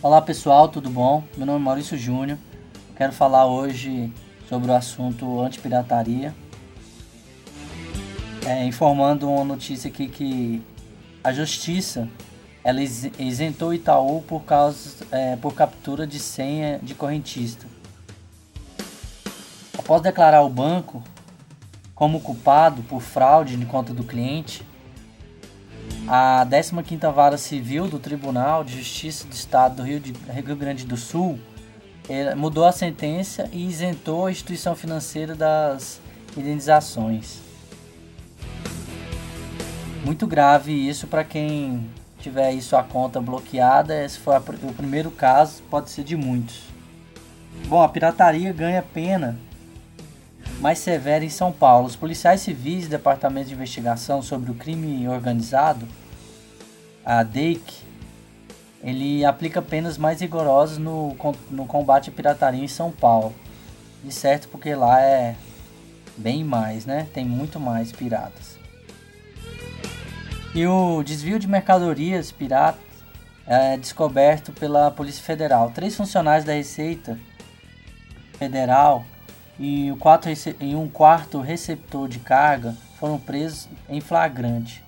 Olá pessoal, tudo bom? Meu nome é Maurício Júnior. Quero falar hoje sobre o assunto antipirataria. É, informando uma notícia aqui que a justiça ela isentou Itaú por causa é, por captura de senha de correntista. Após declarar o banco como culpado por fraude de conta do cliente, a 15ª Vara Civil do Tribunal de Justiça do Estado do Rio, de, Rio Grande do Sul mudou a sentença e isentou a instituição financeira das indenizações. Muito grave isso para quem tiver isso a conta bloqueada. Esse foi o primeiro caso, pode ser de muitos. Bom, a pirataria ganha pena mais severa em São Paulo. Os policiais civis do Departamento de Investigação sobre o Crime Organizado, a DEIC, ele aplica penas mais rigorosas no, no combate à pirataria em São Paulo. De certo, porque lá é bem mais, né? Tem muito mais piratas. E o desvio de mercadorias piratas é descoberto pela Polícia Federal. Três funcionários da Receita Federal e, um quarto receptor de carga foram presos em flagrante.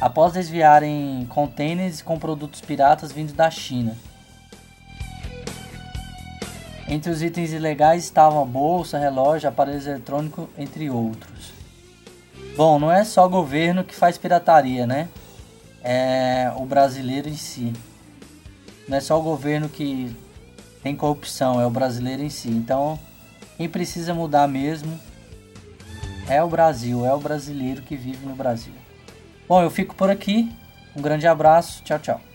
Após desviarem contêineres com produtos piratas vindos da China. Entre os itens ilegais estavam a bolsa, relógio, aparelhos eletrônicos, entre outros. Bom, não é só o governo que faz pirataria, né? É o brasileiro em si. Não é só o governo que tem corrupção, é o brasileiro em si. Então, quem precisa mudar mesmo é o Brasil, é o brasileiro que vive no Brasil. Bom, eu fico por aqui. Um grande abraço. Tchau, tchau.